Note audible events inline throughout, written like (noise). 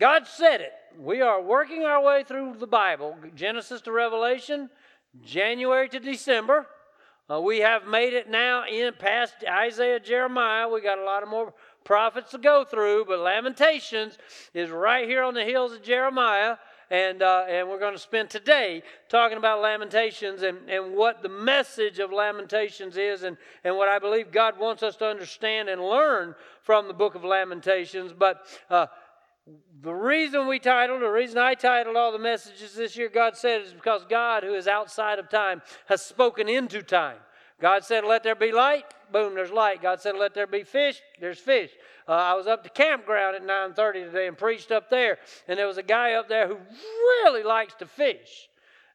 God said it. We are working our way through the Bible, Genesis to Revelation, January to December. Uh, we have made it now in past Isaiah, Jeremiah. We got a lot of more prophets to go through, but Lamentations is right here on the heels of Jeremiah. And, uh, and we're going to spend today talking about Lamentations and, and what the message of Lamentations is and, and what I believe God wants us to understand and learn from the book of Lamentations. But uh, the reason we titled, the reason I titled all the messages this year, God said, is because God, who is outside of time, has spoken into time. God said, Let there be light. Boom, there's light. God said, Let there be fish. There's fish. Uh, I was up to campground at 9:30 today and preached up there, and there was a guy up there who really likes to fish.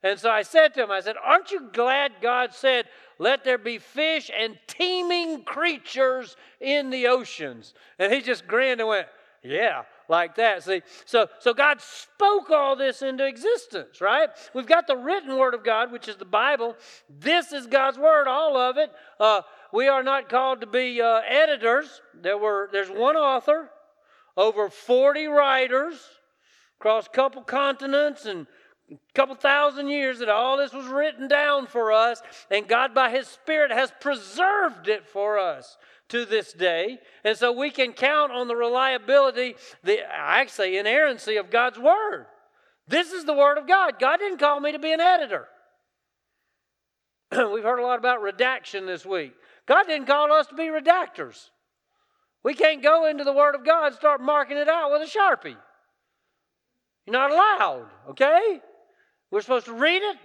And so I said to him, I said, Aren't you glad God said, Let there be fish and teeming creatures in the oceans? And he just grinned and went, Yeah like that. See, so so God spoke all this into existence, right? We've got the written word of God, which is the Bible. This is God's word, all of it. Uh, we are not called to be uh, editors. There were there's one author, over 40 writers across a couple continents and a couple thousand years that all this was written down for us, and God, by His Spirit, has preserved it for us to this day. And so we can count on the reliability, the actually inerrancy of God's Word. This is the Word of God. God didn't call me to be an editor. (clears throat) We've heard a lot about redaction this week. God didn't call us to be redactors. We can't go into the Word of God and start marking it out with a Sharpie. You're not allowed, okay? We're supposed to read it,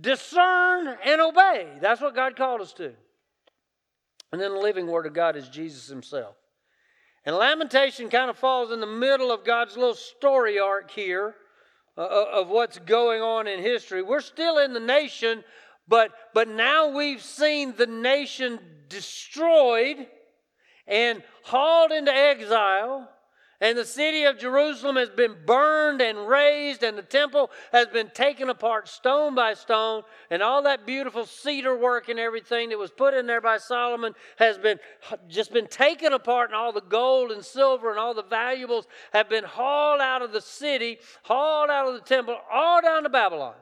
discern, and obey. That's what God called us to. And then the living Word of God is Jesus Himself. And Lamentation kind of falls in the middle of God's little story arc here uh, uh, of what's going on in history. We're still in the nation, but, but now we've seen the nation destroyed and hauled into exile and the city of Jerusalem has been burned and razed, and the temple has been taken apart stone by stone, and all that beautiful cedar work and everything that was put in there by Solomon has been just been taken apart, and all the gold and silver and all the valuables have been hauled out of the city, hauled out of the temple, all down to Babylon.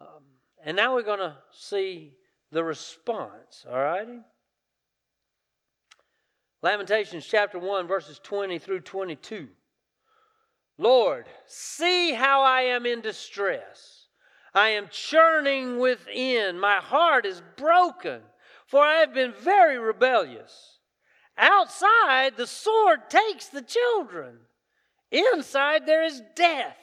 Um, and now we're going to see the response, all righty? Lamentations chapter 1, verses 20 through 22. Lord, see how I am in distress. I am churning within. My heart is broken, for I have been very rebellious. Outside, the sword takes the children. Inside, there is death.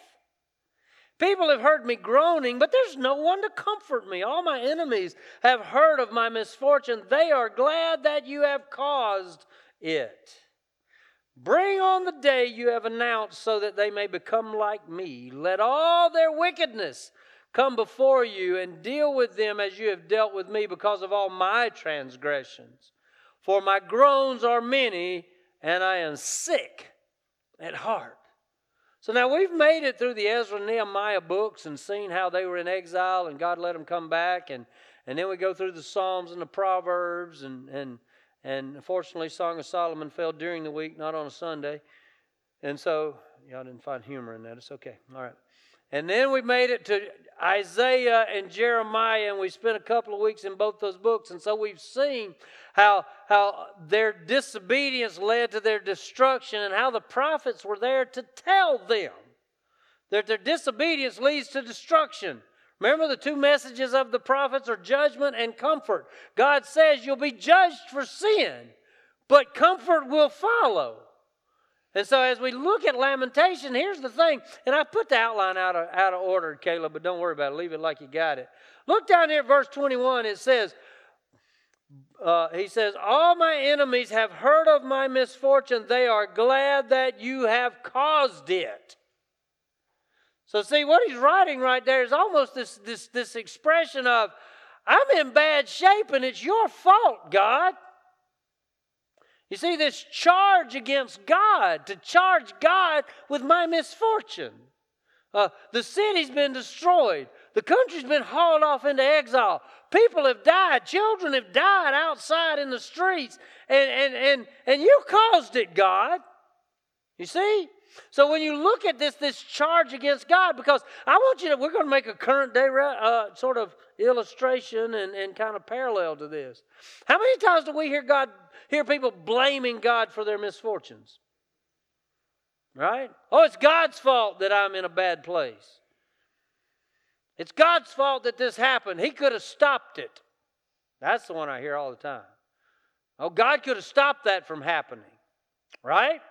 People have heard me groaning, but there's no one to comfort me. All my enemies have heard of my misfortune. They are glad that you have caused it. Bring on the day you have announced so that they may become like me. Let all their wickedness come before you and deal with them as you have dealt with me because of all my transgressions. For my groans are many and I am sick at heart. So now we've made it through the Ezra and Nehemiah books and seen how they were in exile and God let them come back. And, and then we go through the Psalms and the Proverbs and, and and unfortunately, Song of Solomon fell during the week, not on a Sunday. And so, y'all didn't find humor in that. It's okay. All right. And then we made it to Isaiah and Jeremiah, and we spent a couple of weeks in both those books. And so we've seen how, how their disobedience led to their destruction and how the prophets were there to tell them that their disobedience leads to destruction. Remember, the two messages of the prophets are judgment and comfort. God says you'll be judged for sin, but comfort will follow. And so, as we look at lamentation, here's the thing, and I put the outline out of, out of order, Caleb, but don't worry about it. Leave it like you got it. Look down here at verse 21. It says, uh, He says, All my enemies have heard of my misfortune. They are glad that you have caused it. So, see, what he's writing right there is almost this, this, this expression of, I'm in bad shape and it's your fault, God. You see, this charge against God, to charge God with my misfortune. Uh, the city's been destroyed. The country's been hauled off into exile. People have died. Children have died outside in the streets. And, and, and, and you caused it, God. You see? So when you look at this, this charge against God, because I want you to, we're going to make a current day uh, sort of illustration and, and kind of parallel to this. How many times do we hear God, hear people blaming God for their misfortunes? Right? Oh, it's God's fault that I'm in a bad place. It's God's fault that this happened. He could have stopped it. That's the one I hear all the time. Oh, God could have stopped that from happening. Right?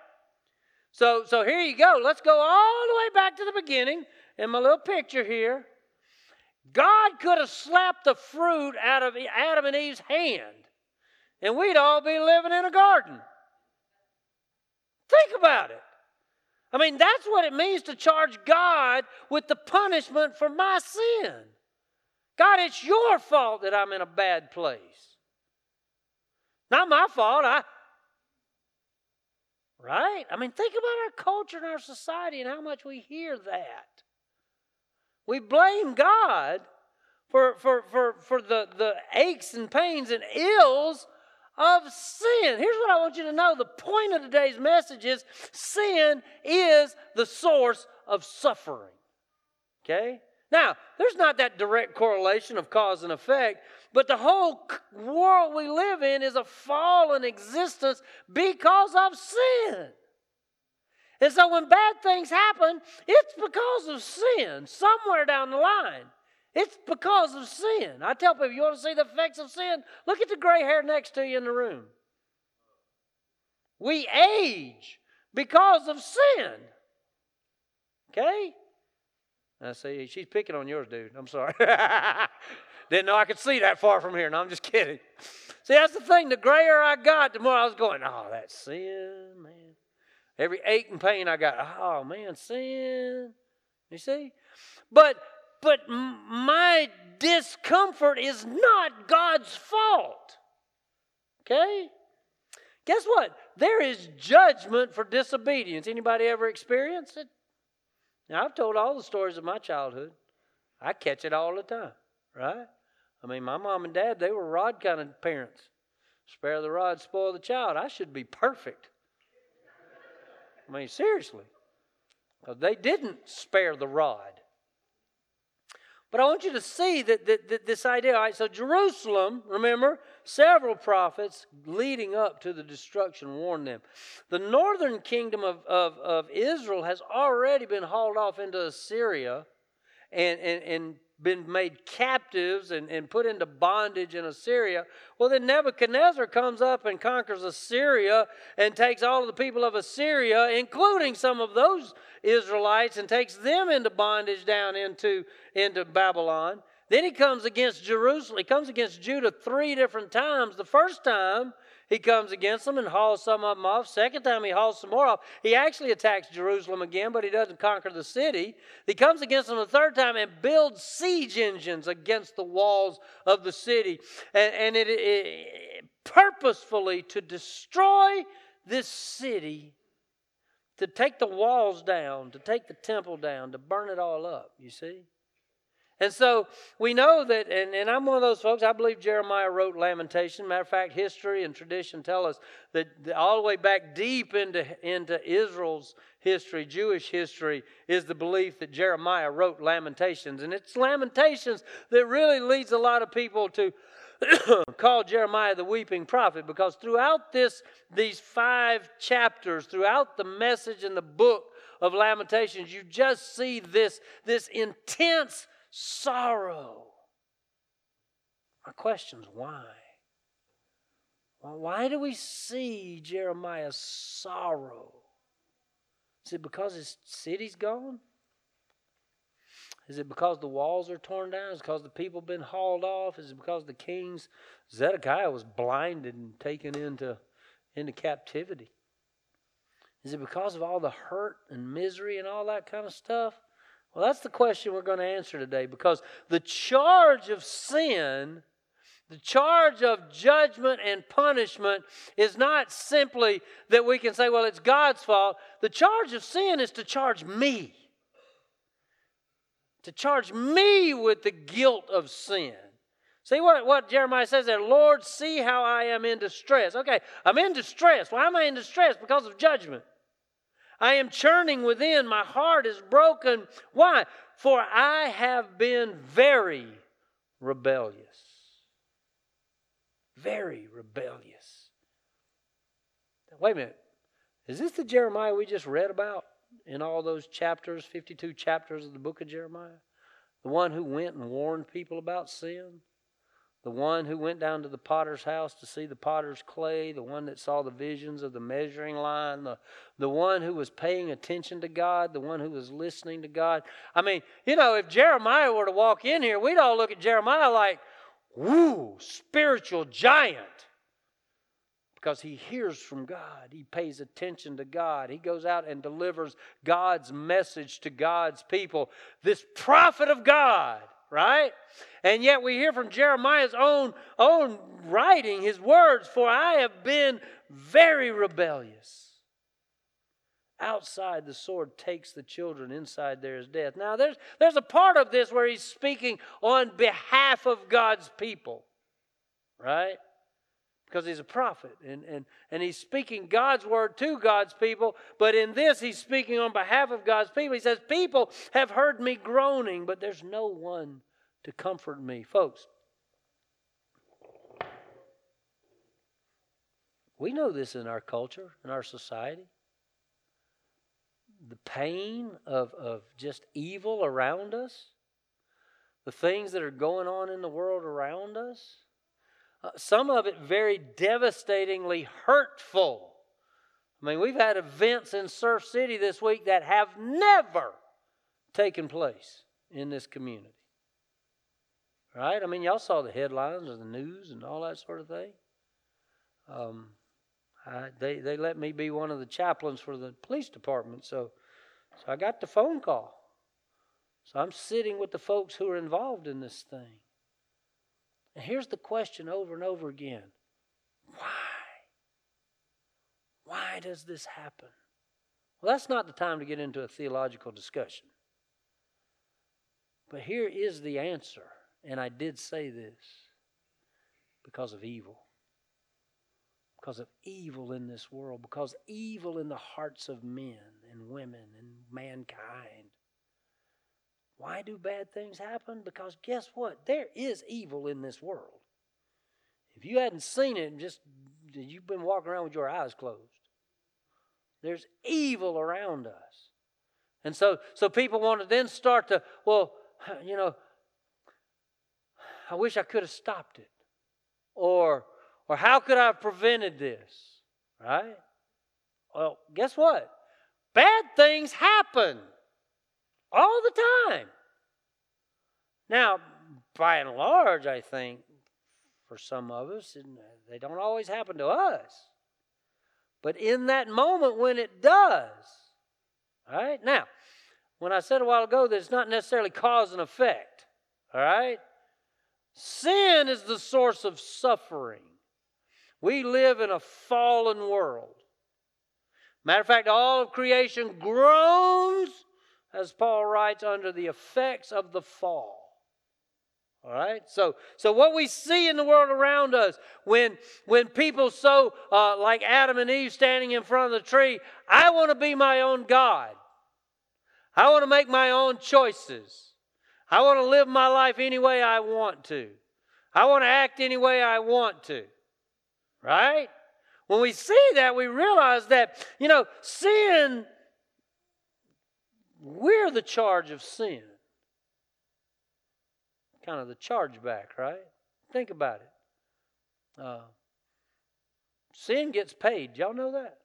So, so here you go. Let's go all the way back to the beginning in my little picture here. God could have slapped the fruit out of Adam and Eve's hand, and we'd all be living in a garden. Think about it. I mean, that's what it means to charge God with the punishment for my sin. God, it's your fault that I'm in a bad place. Not my fault. I Right? I mean, think about our culture and our society and how much we hear that. We blame God for, for, for, for the, the aches and pains and ills of sin. Here's what I want you to know the point of today's message is sin is the source of suffering. Okay? Now, there's not that direct correlation of cause and effect, but the whole world we live in is a fallen existence because of sin. And so when bad things happen, it's because of sin somewhere down the line. It's because of sin. I tell people, you want to see the effects of sin? Look at the gray hair next to you in the room. We age because of sin. Okay? I see she's picking on yours, dude. I'm sorry. (laughs) Didn't know I could see that far from here. No, I'm just kidding. See, that's the thing. The grayer I got, the more I was going, oh, that's sin, man. Every ache and pain I got, oh man, sin. You see? But but my discomfort is not God's fault. Okay? Guess what? There is judgment for disobedience. Anybody ever experienced it? Now, I've told all the stories of my childhood. I catch it all the time, right? I mean, my mom and dad, they were rod kind of parents. Spare the rod, spoil the child. I should be perfect. I mean, seriously. They didn't spare the rod. But I want you to see that, that, that, this idea. All right, so Jerusalem, remember, several prophets leading up to the destruction warned them. The northern kingdom of, of, of Israel has already been hauled off into Assyria and, and, and been made captives and, and put into bondage in Assyria. Well, then Nebuchadnezzar comes up and conquers Assyria and takes all of the people of Assyria, including some of those Israelites, and takes them into bondage down into, into Babylon. Then he comes against Jerusalem. He comes against Judah three different times. The first time, he comes against them and hauls some of them off. Second time, he hauls some more off. He actually attacks Jerusalem again, but he doesn't conquer the city. He comes against them the third time and builds siege engines against the walls of the city. And, and it, it purposefully to destroy this city, to take the walls down, to take the temple down, to burn it all up, you see? And so we know that, and, and I'm one of those folks, I believe Jeremiah wrote Lamentation. Matter of fact, history and tradition tell us that all the way back deep into, into Israel's history, Jewish history, is the belief that Jeremiah wrote Lamentations. And it's Lamentations that really leads a lot of people to (coughs) call Jeremiah the weeping prophet because throughout this, these five chapters, throughout the message in the book of Lamentations, you just see this, this intense sorrow. My question is why? Well, why do we see Jeremiah's sorrow? Is it because his city's gone? Is it because the walls are torn down? Is it because the people have been hauled off? Is it because the king's Zedekiah was blinded and taken into, into captivity? Is it because of all the hurt and misery and all that kind of stuff? Well, that's the question we're going to answer today because the charge of sin, the charge of judgment and punishment is not simply that we can say, well, it's God's fault. The charge of sin is to charge me, to charge me with the guilt of sin. See what, what Jeremiah says there? Lord, see how I am in distress. Okay, I'm in distress. Why am I in distress? Because of judgment. I am churning within. My heart is broken. Why? For I have been very rebellious. Very rebellious. Wait a minute. Is this the Jeremiah we just read about in all those chapters, 52 chapters of the book of Jeremiah? The one who went and warned people about sin? The one who went down to the potter's house to see the potter's clay, the one that saw the visions of the measuring line, the, the one who was paying attention to God, the one who was listening to God. I mean, you know, if Jeremiah were to walk in here, we'd all look at Jeremiah like, whoo, spiritual giant because he hears from God. He pays attention to God. He goes out and delivers God's message to God's people. This prophet of God, right? And yet we hear from Jeremiah's own, own writing, his words, For I have been very rebellious. Outside, the sword takes the children. Inside, there is death. Now, there's, there's a part of this where he's speaking on behalf of God's people, right? Because he's a prophet and, and, and he's speaking God's word to God's people. But in this, he's speaking on behalf of God's people. He says, People have heard me groaning, but there's no one to comfort me. Folks, we know this in our culture, in our society. The pain of, of just evil around us, the things that are going on in the world around us uh, some of it very devastatingly hurtful. I mean, we've had events in Surf City this week that have never taken place in this community. Right? I mean, y'all saw the headlines of the news and all that sort of thing. Um, I, they, they let me be one of the chaplains for the police department, so, so I got the phone call. So I'm sitting with the folks who are involved in this thing. And here's the question over and over again why? Why does this happen? Well, that's not the time to get into a theological discussion. But here is the answer, and I did say this because of evil. Because of evil in this world, because evil in the hearts of men and women and mankind. Why do bad things happen? Because guess what? There is evil in this world. If you hadn't seen it, just you've been walking around with your eyes closed. There's evil around us. And so, so people want to then start to, well, (sighs) you know, I wish I could have stopped it. Or, or how could I have prevented this? Right? Well, guess what? Bad things happen all the time. Now, by and large, I think for some of us, they don't always happen to us. But in that moment when it does, all right? Now, when I said a while ago that it's not necessarily cause and effect, all right? Sin is the source of suffering. We live in a fallen world. Matter of fact, all of creation groans as Paul writes, under the effects of the fall. All right. So, so what we see in the world around us, when when people so uh, like Adam and Eve standing in front of the tree, I want to be my own God. I want to make my own choices. I want to live my life any way I want to. I want to act any way I want to. Right? When we see that, we realize that, you know, sin we're the charge of sin. Kind of the chargeback, right? Think about it. Uh, sin gets paid. Y'all know that?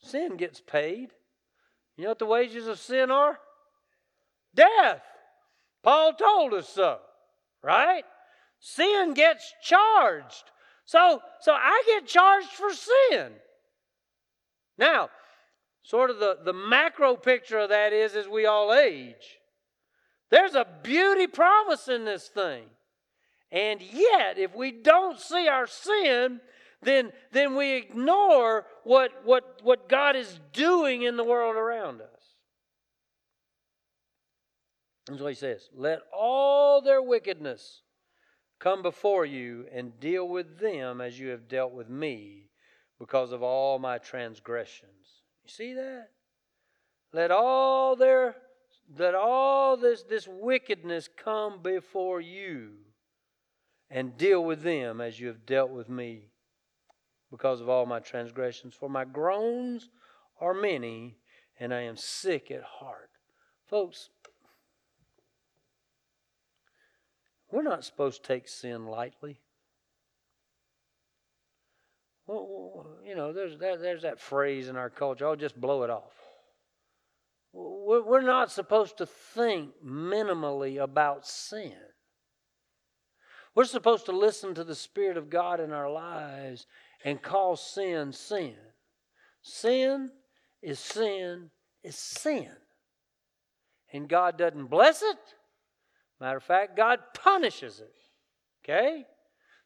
Sin gets paid. You know what the wages of sin are? Death. Paul told us so, right? Sin gets charged. So, so I get charged for sin. Now, Sort of the, the macro picture of that is as we all age. There's a beauty promise in this thing. And yet, if we don't see our sin, then, then we ignore what, what, what God is doing in the world around us. That's what he says. Let all their wickedness come before you and deal with them as you have dealt with me because of all my transgressions. You see that? Let all their let all this, this wickedness come before you and deal with them as you have dealt with me because of all my transgressions. For my groans are many, and I am sick at heart. Folks, we're not supposed to take sin lightly. Well, you know, there's that, there's that phrase in our culture, oh, just blow it off. We're not supposed to think minimally about sin. We're supposed to listen to the Spirit of God in our lives and call sin sin. Sin is sin is sin. And God doesn't bless it. Matter of fact, God punishes it. Okay?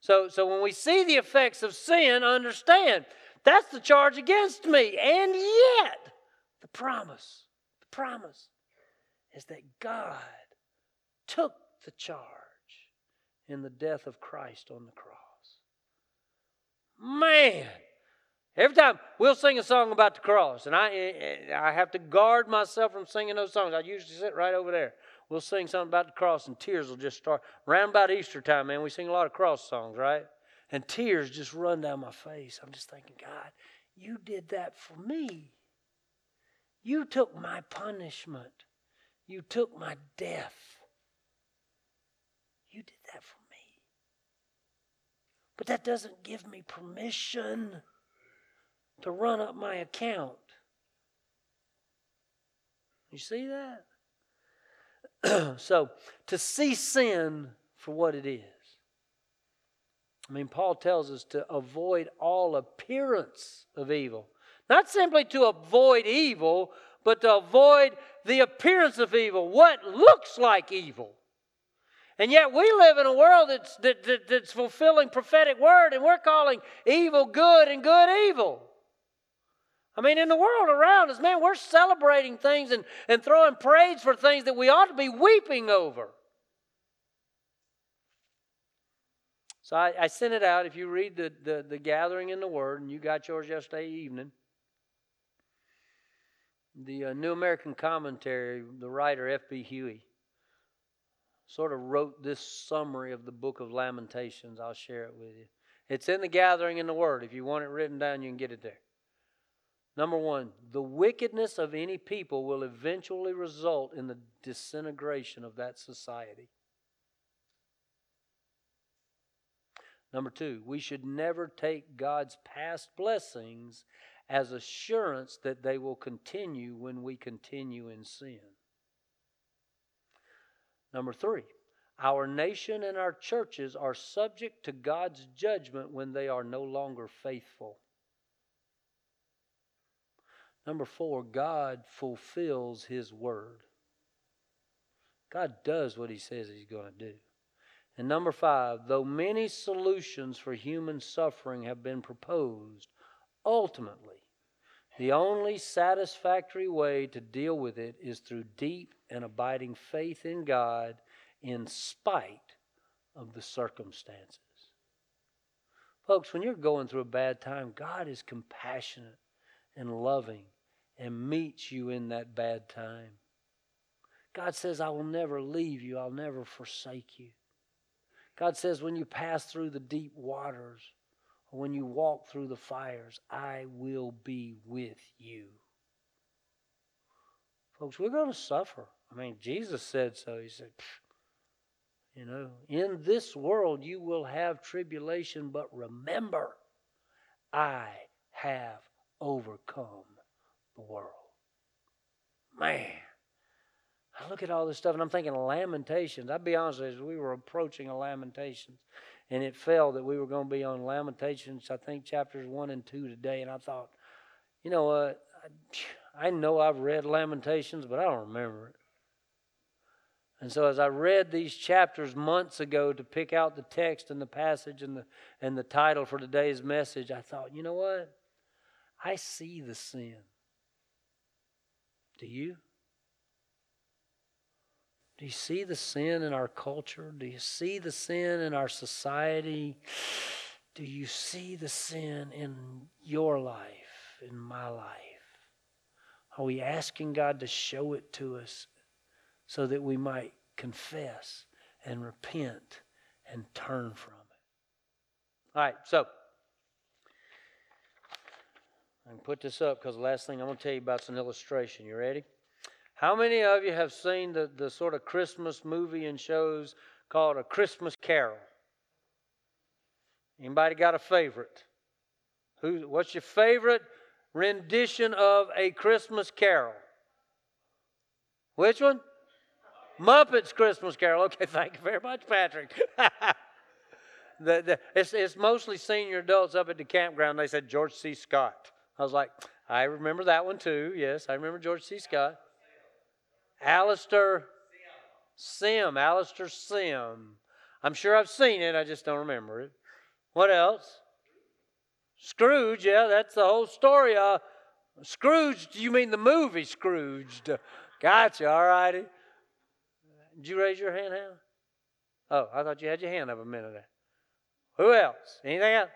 So, so when we see the effects of sin, understand that's the charge against me. And yet, the promise, the promise is that God took the charge in the death of Christ on the cross. Man, every time we'll sing a song about the cross, and I, I have to guard myself from singing those songs. I usually sit right over there. We'll sing something about the cross, and tears will just start. Round about Easter time, man, we sing a lot of cross songs, right? And tears just run down my face. I'm just thinking, God, you did that for me. You took my punishment. You took my death. You did that for me. But that doesn't give me permission to run up my account. You see that? (clears throat) so, to see sin for what it is. I mean, Paul tells us to avoid all appearance of evil. Not simply to avoid evil, but to avoid the appearance of evil, what looks like evil. And yet we live in a world that's, that, that, that's fulfilling prophetic word, and we're calling evil good and good evil. I mean, in the world around us, man, we're celebrating things and, and throwing praise for things that we ought to be weeping over. So I, I sent it out. If you read the, the, the gathering in the Word, and you got yours yesterday evening, the uh, New American Commentary, the writer F.B. Huey, sort of wrote this summary of the book of Lamentations. I'll share it with you. It's in the gathering in the Word. If you want it written down, you can get it there. Number one, the wickedness of any people will eventually result in the disintegration of that society. Number two, we should never take God's past blessings as assurance that they will continue when we continue in sin. Number three, our nation and our churches are subject to God's judgment when they are no longer faithful. Number four, God fulfills His word. God does what He says He's going to do. And number five, though many solutions for human suffering have been proposed, ultimately, the only satisfactory way to deal with it is through deep and abiding faith in God in spite of the circumstances. Folks, when you're going through a bad time, God is compassionate and loving and meets you in that bad time. God says, I will never leave you, I'll never forsake you. God says, when you pass through the deep waters, or when you walk through the fires, I will be with you. Folks, we're going to suffer. I mean, Jesus said so. He said, you know, in this world you will have tribulation, but remember, I have overcome the world. Man, I look at all this stuff and I'm thinking Lamentations. I'll be honest with you, we were approaching a Lamentations, and it fell that we were going to be on Lamentations, I think chapters 1 and 2 today, and I thought, you know what? I, I know I've read Lamentations, but I don't remember it. And so as I read these chapters months ago to pick out the text and the passage and the and the title for today's message, I thought, you know what? I see the sin. Do you? Do you see the sin in our culture? Do you see the sin in our society? Do you see the sin in your life, in my life? Are we asking God to show it to us so that we might confess and repent and turn from it? All right, so I can put this up because the last thing I'm going to tell you about is an illustration. You ready? How many of you have seen the, the sort of Christmas movie and shows called A Christmas Carol? Anybody got a favorite? Who, what's your favorite rendition of A Christmas Carol? Which one? Muppets Christmas Carol. Okay, (laughs) thank you very much, Patrick. (laughs) the, the, it's, it's mostly senior adults up at the campground. They said George C. Scott. I was like, I remember that one too. Yes, I remember George C. Scott. Alastair Sim. Alastair Sim. I'm sure I've seen it, I just don't remember it. What else? Scrooge, yeah, that's the whole story. Uh, Scrooge, you mean the movie Scrooged? Gotcha, all righty. Did you raise your hand, Hannah? Oh, I thought you had your hand up a minute ago. Who else? Anything else?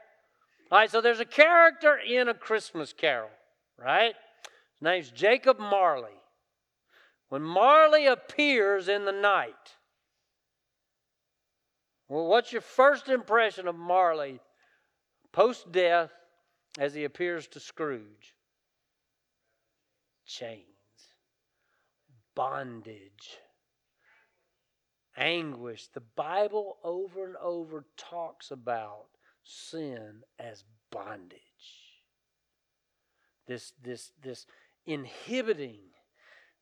All right, so there's a character in A Christmas Carol, right? His name's Jacob Marley. When Marley appears in the night, well, what's your first impression of Marley post death as he appears to Scrooge? Chains, bondage, anguish. The Bible over and over talks about sin as bondage. This, this, this inhibiting,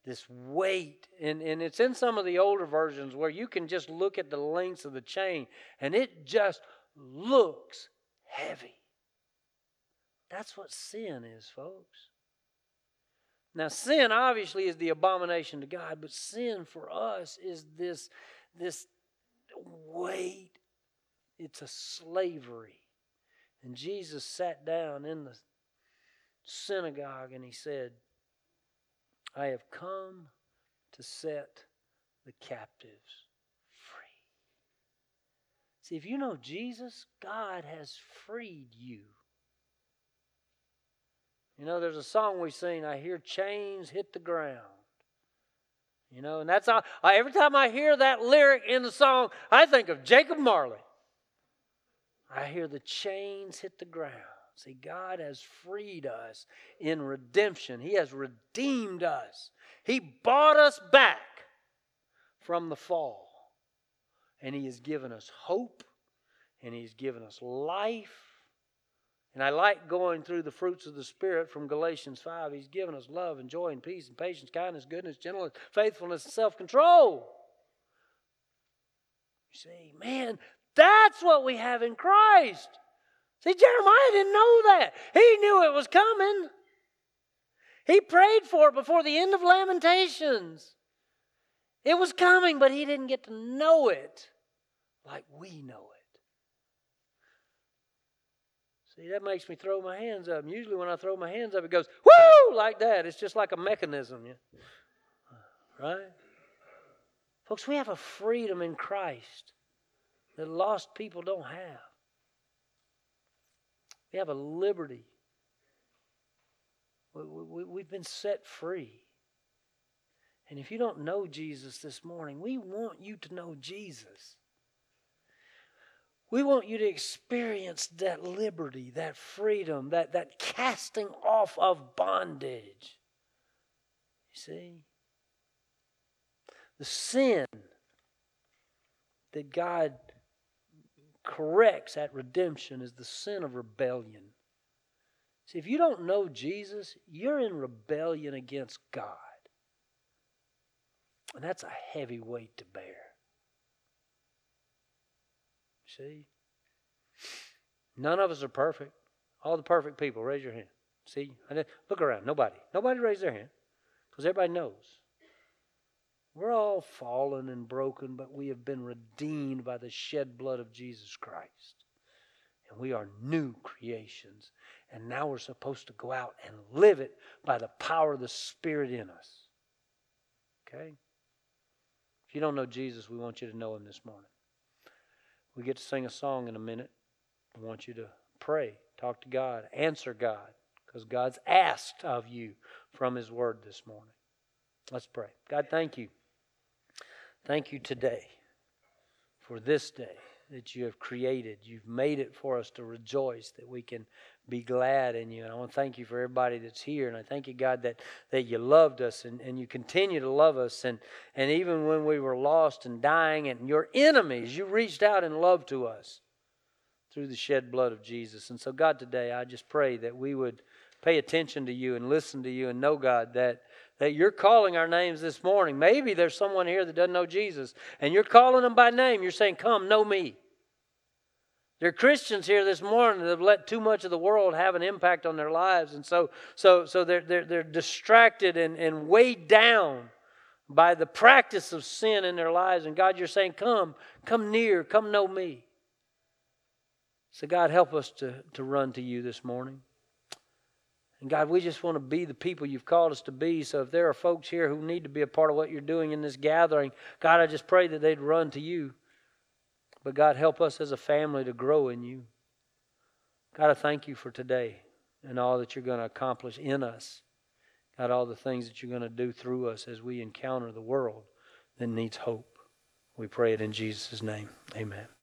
this weight. And, and it's in some of the older versions where you can just look at the lengths of the chain and it just looks heavy. That's what sin is, folks. Now, sin obviously is the abomination to God, but sin for us is this, this weight it's a slavery. And Jesus sat down in the synagogue and he said, I have come to set the captives free. See, if you know Jesus, God has freed you. You know, there's a song we sing, I hear chains hit the ground. You know, and that's all. Every time I hear that lyric in the song, I think of Jacob Marley. I hear the chains hit the ground. See, God has freed us in redemption. He has redeemed us. He bought us back from the fall. And He has given us hope, and He's given us life. And I like going through the fruits of the Spirit from Galatians 5. He's given us love and joy and peace and patience, kindness, goodness, gentleness, faithfulness, and self control. See, man, that's what we have in Christ. See, Jeremiah didn't know that. He knew it was coming. He prayed for it before the end of Lamentations. It was coming, but he didn't get to know it like we know it. See, that makes me throw my hands up. usually, when I throw my hands up, it goes, whoo, like that. It's just like a mechanism. Yeah? Right? Folks, we have a freedom in Christ that lost people don't have. We have a liberty. We, we, we've been set free. And if you don't know Jesus this morning, we want you to know Jesus. We want you to experience that liberty, that freedom, that, that casting off of bondage. You see? The sin that God corrects at redemption is the sin of rebellion. See, if you don't know Jesus, you're in rebellion against God. And that's a heavy weight to bear. See? None of us are perfect. All the perfect people, raise your hand. See? Look around. Nobody. Nobody raise their hand. Because everybody knows. We're all fallen and broken, but we have been redeemed by the shed blood of Jesus Christ. And we are new creations. And now we're supposed to go out and live it by the power of the Spirit in us. Okay? If you don't know Jesus, we want you to know him this morning. We get to sing a song in a minute. I want you to pray, talk to God, answer God, because God's asked of you from His Word this morning. Let's pray. God, thank you. Thank you today for this day that you have created. You've made it for us to rejoice, that we can be glad in you. And I want to thank you for everybody that's here. And I thank you, God, that, that you loved us and, and you continue to love us. And, and even when we were lost and dying and your enemies, you reached out in love to us through the shed blood of Jesus. And so, God, today I just pray that we would pay attention to you and listen to you and know, God, that that you're calling our names this morning. Maybe there's someone here that doesn't know Jesus, and you're calling them by name. You're saying, Come, know me. There are Christians here this morning that have let too much of the world have an impact on their lives, and so, so, so they're, they're, they're distracted and, and weighed down by the practice of sin in their lives. And God, you're saying, Come, come near, come know me. So, God, help us to, to run to you this morning. And God, we just want to be the people you've called us to be. So if there are folks here who need to be a part of what you're doing in this gathering, God, I just pray that they'd run to you. But God, help us as a family to grow in you. God, I thank you for today and all that you're going to accomplish in us. God, all the things that you're going to do through us as we encounter the world that needs hope. We pray it in Jesus' name. Amen.